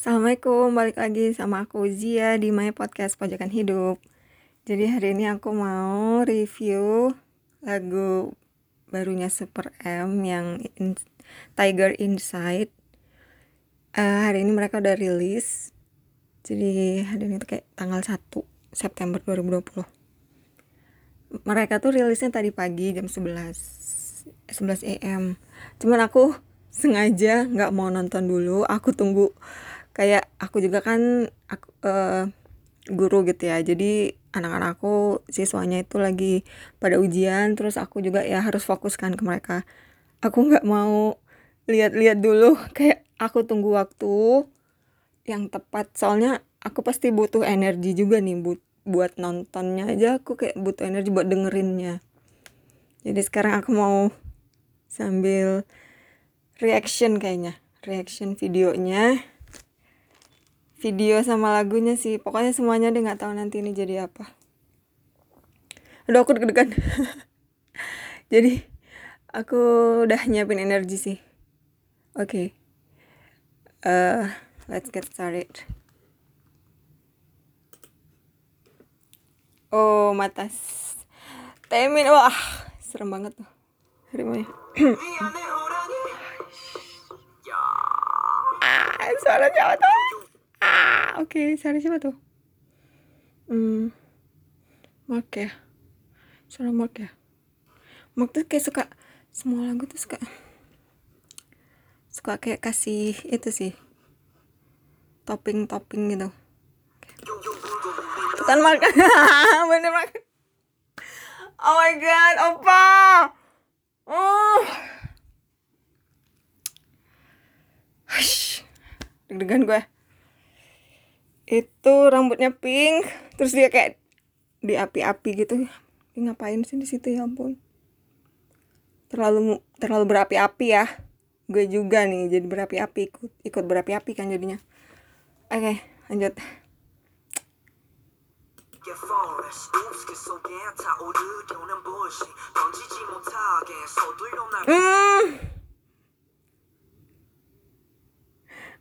Assalamualaikum, balik lagi sama aku Zia di My Podcast Pojokan Hidup. Jadi hari ini aku mau review lagu barunya Super M yang in, Tiger Inside. Uh, hari ini mereka udah rilis. Jadi hari ini tuh kayak tanggal 1 September 2020. Mereka tuh rilisnya tadi pagi jam 11 11 AM. Cuman aku sengaja nggak mau nonton dulu. Aku tunggu kayak aku juga kan aku uh, guru gitu ya. Jadi anak-anakku siswanya itu lagi pada ujian terus aku juga ya harus fokuskan ke mereka. Aku nggak mau lihat-lihat dulu kayak aku tunggu waktu yang tepat soalnya aku pasti butuh energi juga nih but buat nontonnya aja aku kayak butuh energi buat dengerinnya jadi sekarang aku mau sambil reaction kayaknya reaction videonya video sama lagunya sih. Pokoknya semuanya deh nggak tahu nanti ini jadi apa. Udah aku deg-degan. Jadi aku udah nyiapin energi sih. Oke. Okay. uh, let's get started. Oh matas temin wah serem banget tuh. Harimau ah suara siapa tuh? ah oke okay. suara siapa tuh? Hmm. Mark ya? Suara Mark ya? Mark tuh kayak suka semua lagu tuh suka suka kayak kasih itu sih. Topping topping gitu. Tuh kan Mark. Bener Mark. Oh my god opa! Oh. Hush. deg-degan gue itu rambutnya pink terus dia kayak di api-api gitu. Dia ngapain sih di situ ya ampun. Terlalu terlalu berapi-api ya. Gue juga nih jadi berapi-api ikut ikut berapi-api kan jadinya. Oke okay, lanjut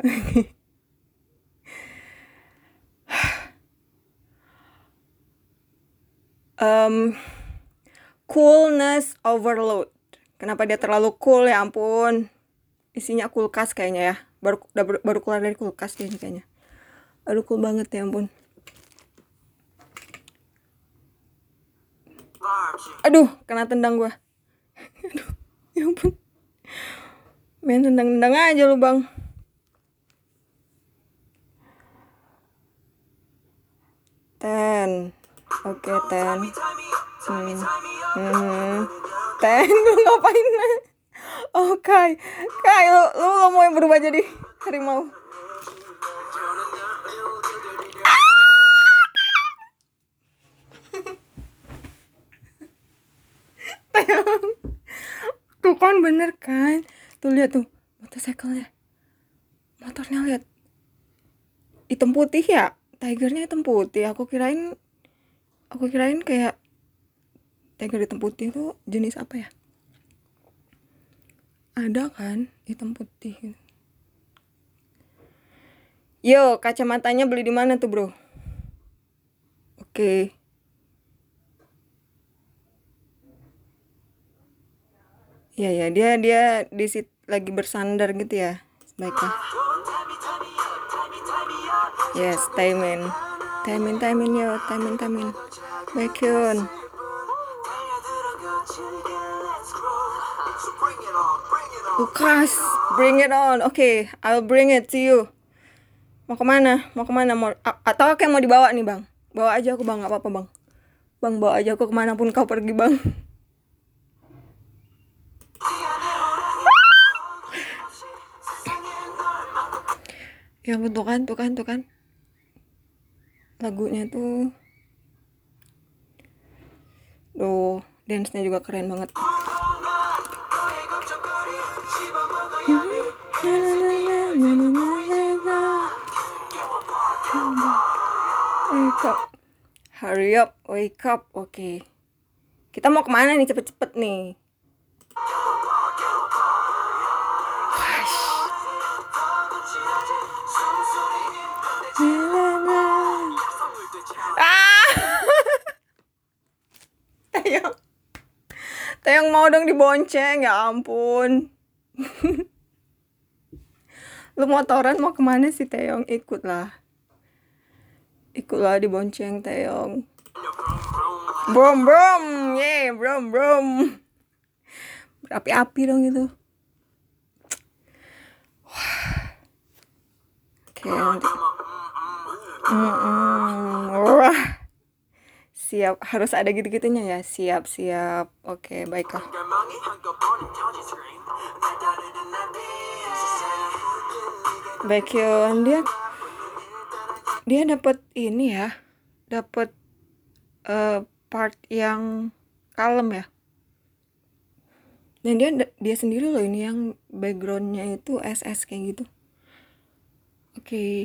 Hmm. um, coolness overload. Kenapa dia terlalu cool ya ampun. Isinya kulkas kayaknya ya. Baru baru, keluar dari kulkas dia kayaknya. Aduh cool banget ya ampun. Aduh, kena tendang gua. Aduh, ya ampun. Main tendang-tendang aja lu, Bang. Ten. Oke, ten. Hmm. Hmm. Ten, lu ngapain? Oh, Kai. Kai, lu, lu, lu mau yang berubah jadi harimau. tuh kan bener kan tuh lihat tuh motorcycle motornya lihat hitam putih ya tigernya hitam putih aku kirain aku kirain kayak tiger hitam putih itu jenis apa ya ada kan hitam putih gitu. yo kacamatanya beli di mana tuh bro oke Iya ya, dia dia di sit lagi bersandar gitu ya. Baiklah. Yes, Taimin. Taimin, Taimin ya, Taimin, Taimin. Baikun. Lukas, bring it on. Oke, okay, I'll bring it to you. Mau ke mana? Mau ke mana? Mau atau kayak mau dibawa nih bang? Bawa aja aku bang, nggak apa-apa bang. Bang bawa aja aku ke mana pun kau pergi bang. ya betul kan tuh kan tuh kan lagunya tuh Duh, dance-nya juga keren banget. Wake up. Hurry up, wake up. Oke. Okay. Kita mau ke mana nih cepet-cepet nih? Yang mau dong dibonceng ya ampun. Lu motoran mau ke mana sih Teong ikutlah. Ikutlah dibonceng Teong brom brom. Ye yeah, brom brom. Berapi-api dong itu. Oke nanti mm -mm. Siap harus ada gitu-gitunya ya? Siap siap. Oke baiklah. Baekhyun dia dia dapat ini ya dapat uh, part yang kalem ya. Dan dia dia sendiri loh ini yang backgroundnya itu SS kayak gitu. Oke okay.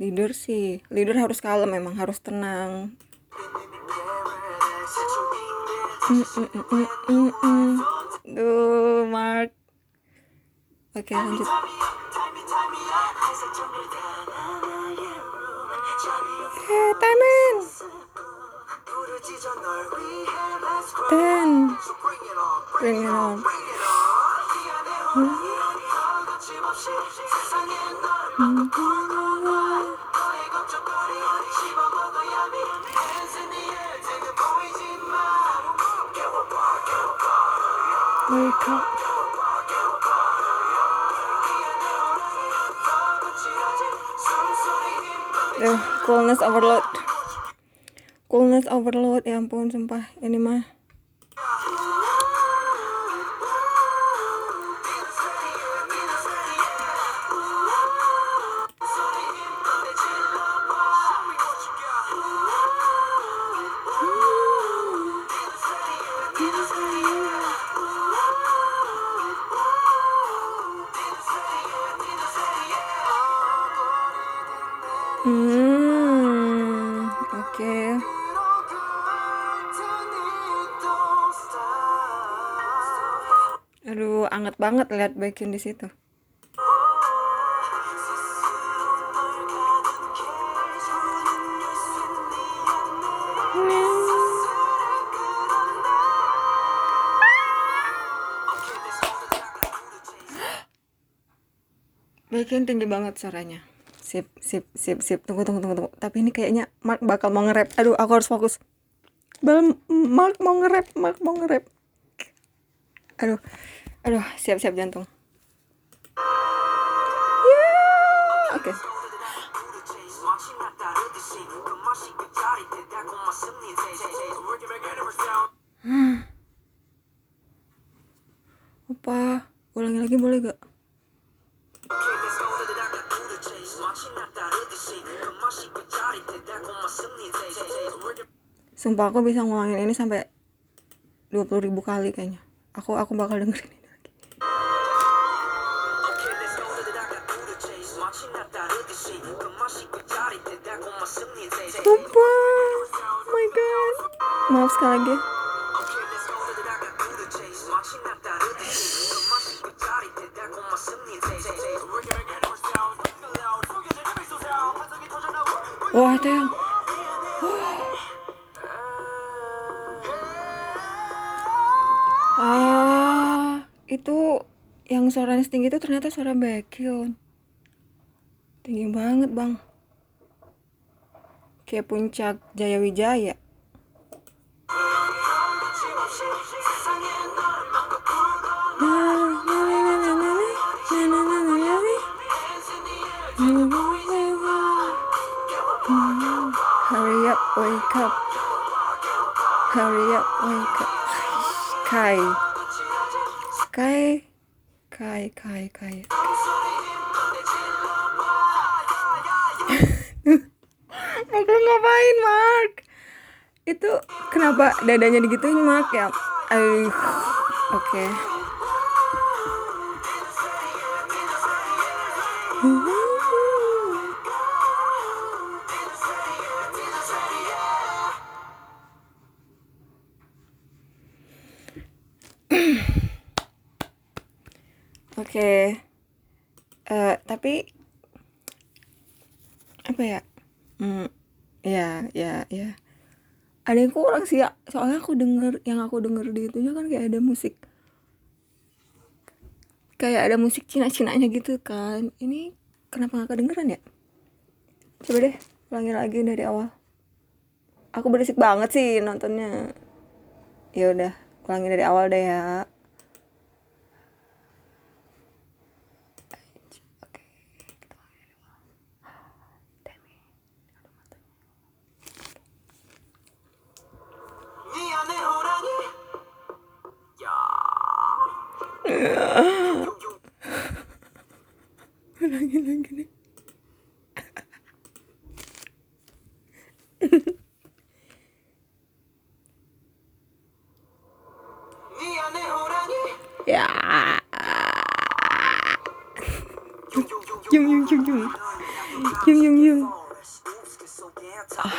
leader sih. Leader harus kalem memang harus tenang mm, mm, mm, mm, mm, mm. Duh, Mark oke okay, lanjut Hey, Taman. Ten. Bring it on. Coolness overload coolness overload ya ampun sumpah. Ini mah Anget banget lihat Baekhyun di situ. Baekhyun tinggi banget suaranya. Sip sip sip sip. Tunggu tunggu tunggu tunggu. Tapi ini kayaknya Mark bakal mau nge-rap. Aduh aku harus fokus. Bal Mark mau nge-rap Mark mau nge-rap. Aduh aduh siap siap jantung yeah! oke okay. hmm. Opa, ulangi lagi boleh gak? Sumpah aku bisa ngulangin ini sampai 20 ribu kali kayaknya. Aku aku bakal dengerin Sumpah. Oh my god. Maaf sekali lagi. Wah, itu yang Ah, itu yang suaranya setinggi itu ternyata suara Baekhyun. Tinggi banget, Bang. Kayak puncak Jaya Wijaya. Hurry up, wake up. Hurry up, wake up. Kai. Kai. Kai, Kai, Kai. Aku ngapain, Mark? Itu kenapa dadanya digituin, Mark ya? Aduh. Oke. Oke. Okay. Uh, eh, tapi apa ya? Hmm, ya, ya, ya. ada yang kurang sih ya. Soalnya aku denger yang aku denger di itunya kan kayak ada musik. Kayak ada musik Cina-Cinanya gitu kan. Ini kenapa nggak kedengeran ya? Coba deh ulangi lagi dari awal. Aku berisik banget sih nontonnya. Ya udah ulangi dari awal deh ya yung yung yung yung yung yung yung ah,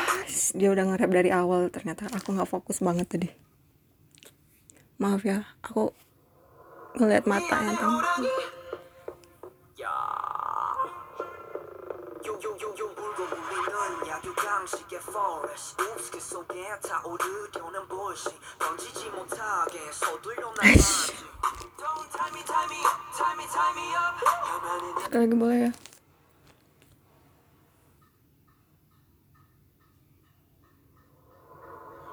dia udah nge dari awal. Ternyata aku nggak fokus banget tadi. Maaf ya aku ngeliat mata yang tahu 방식의 forest 우습게 속에 타오르려는 불씨 던지지 못하게 서둘러 나가지 Don't tie me, tie me up, tie me, tie me up Sekali lagi boleh ya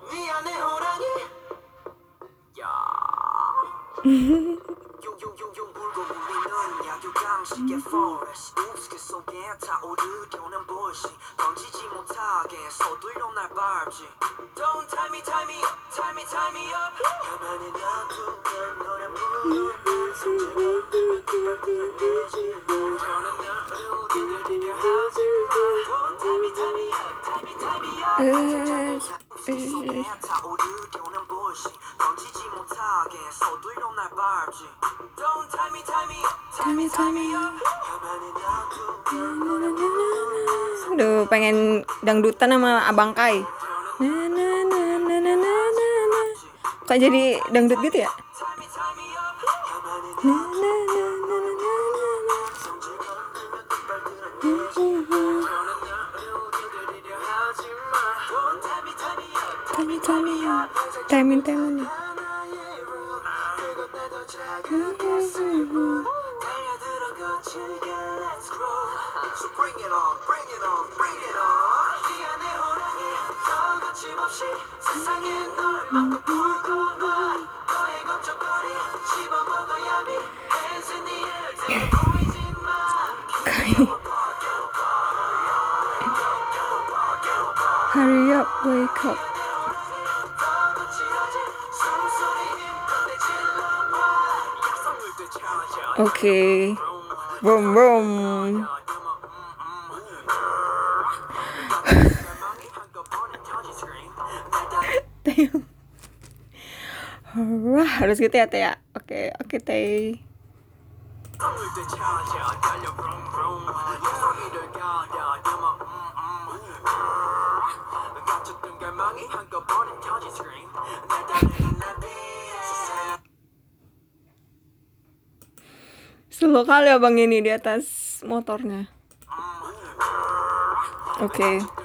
미안해 호랑이 야 방식의 forest 우습게 속에 타오르려는 불씨 던지지 못하게 서둘러 날 밟지 Don't tie me tie me up tie me tie me up 가만히 놔두면 노래 부르는 성질을 저는 너를 기다리려 하지 마 Don't tie me tie me up tie me tie me up Aduh, pengen dangdutan sama Abang Kai. Na. Kok jadi dangdut gitu ya? Time and So bring it on. Okay. Boom, boom. Wah, harus gitu ya, Teh ya. Oke, oke, Teh. Slow kali abang ini di atas motornya. Oke. Okay.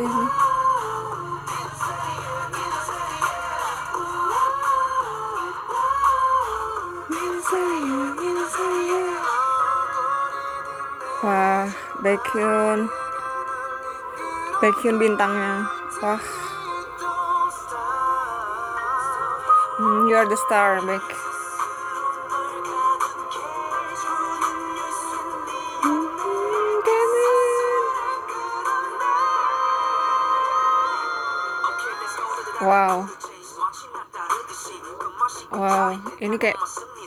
Keren sih. Wah Baekhyun. Baekhyun bintangnya. Wah. Hmm, you are the star Baek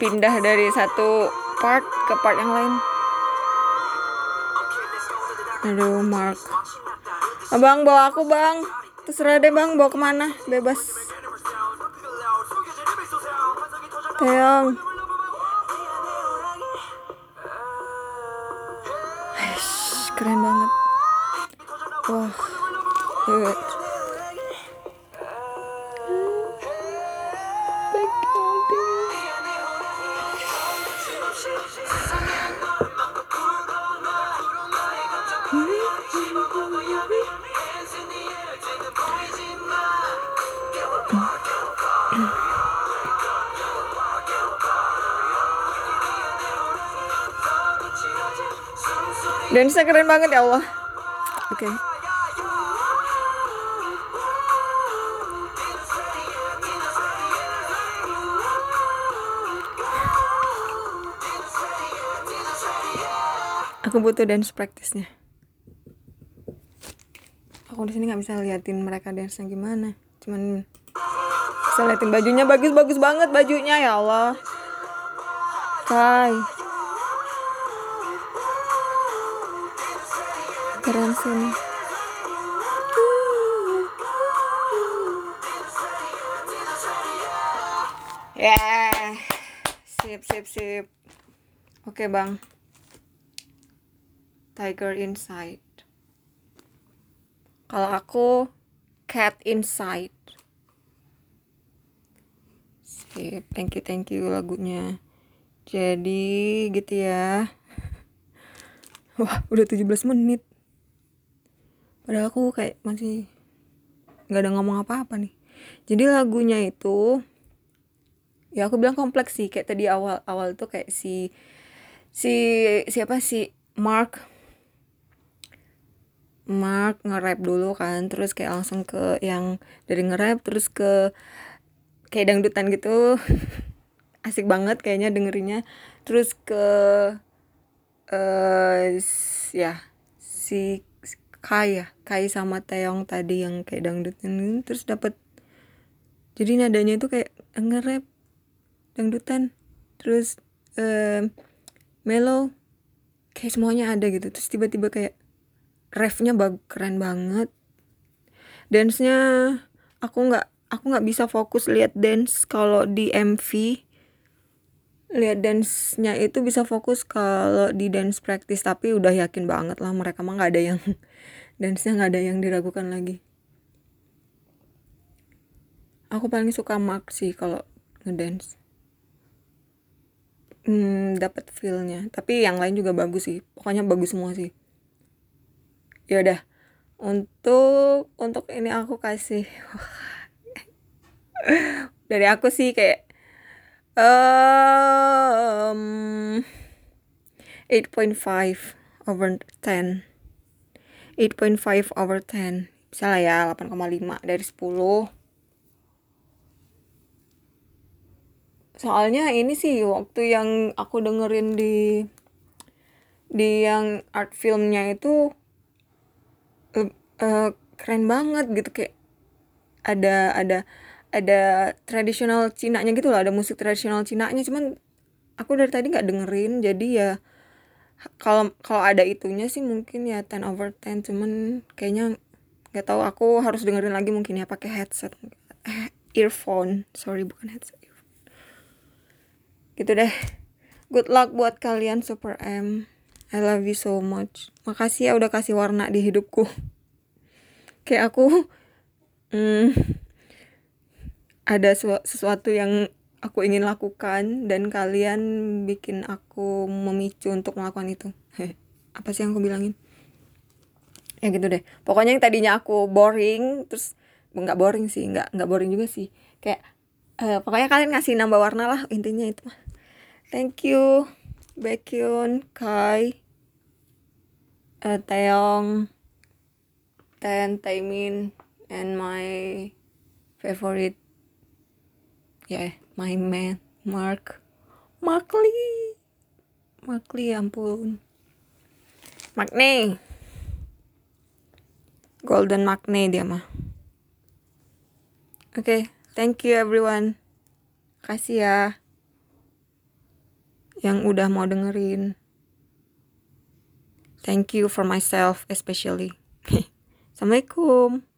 pindah dari satu part ke part yang lain. Aduh Mark. Abang bawa aku bang. Terserah deh bang bawa ke mana? Bebas. Teong keren banget. Wah wow. Dan keren banget ya Allah. Oke. Okay. Aku butuh dance practice-nya. Aku di sini nggak bisa liatin mereka dance-nya gimana. Cuman bisa liatin bajunya bagus-bagus banget bajunya ya Allah. Kai. Keren sih ya yeah. sip sip sip. Oke bang. Tiger inside. Kalau aku cat inside. Sip thank you thank you lagunya. Jadi gitu ya. Wah, udah 17 menit padahal aku kayak masih nggak ada ngomong apa-apa nih. Jadi lagunya itu ya aku bilang kompleks sih. Kayak tadi awal awal tuh kayak si si siapa si Mark. Mark nge-rap dulu kan terus kayak langsung ke yang dari nge-rap terus ke kayak dangdutan gitu. Asik banget kayaknya dengerinnya. Terus ke uh, ya si Kai ya Kai sama Teong tadi yang kayak dangdutan terus dapat jadi nadanya itu kayak nge-rap dangdutan. Terus uh, melo kayak semuanya ada gitu. Terus tiba-tiba kayak refnya bag keren banget. Dance-nya aku nggak aku nggak bisa fokus lihat dance kalau di MV lihat dance-nya itu bisa fokus kalau di dance practice. Tapi udah yakin banget lah mereka mah nggak ada yang dance-nya nggak ada yang diragukan lagi. Aku paling suka Mark sih kalau ngedance. Hmm, dapat feelnya. Tapi yang lain juga bagus sih. Pokoknya bagus semua sih. Ya udah. Untuk untuk ini aku kasih. Dari aku sih kayak um, 8.5 over 10 8.5 over 10 bisa lah ya 8,5 dari 10 soalnya ini sih waktu yang aku dengerin di di yang art filmnya itu uh, uh, keren banget gitu kayak ada ada ada tradisional Cina-nya gitu loh ada musik tradisional Cina-nya. Cuman aku dari tadi nggak dengerin jadi ya kalau kalau ada itunya sih mungkin ya 10 over 10 cuman kayaknya nggak tahu aku harus dengerin lagi mungkin ya pakai headset. Eh, earphone. Sorry bukan headset earphone. gitu deh. Good luck buat kalian super M. I love you so much. Makasih ya udah kasih warna di hidupku. Kayak aku hmm, ada sesuatu yang aku ingin lakukan dan kalian bikin aku memicu untuk melakukan itu. Apa sih yang aku bilangin? Ya gitu deh. Pokoknya yang tadinya aku boring terus nggak boring sih nggak nggak boring juga sih. Kayak uh, pokoknya kalian ngasih nambah warna lah intinya itu thank you Baekhyun Kai uh, Taeyong Taemin and my favorite ya yeah, my man Mark Mark Lee Mark ya ampun Magne Golden Magne dia mah Oke, okay, thank you everyone. Kasih ya yang udah mau dengerin. Thank you for myself especially. Assalamualaikum.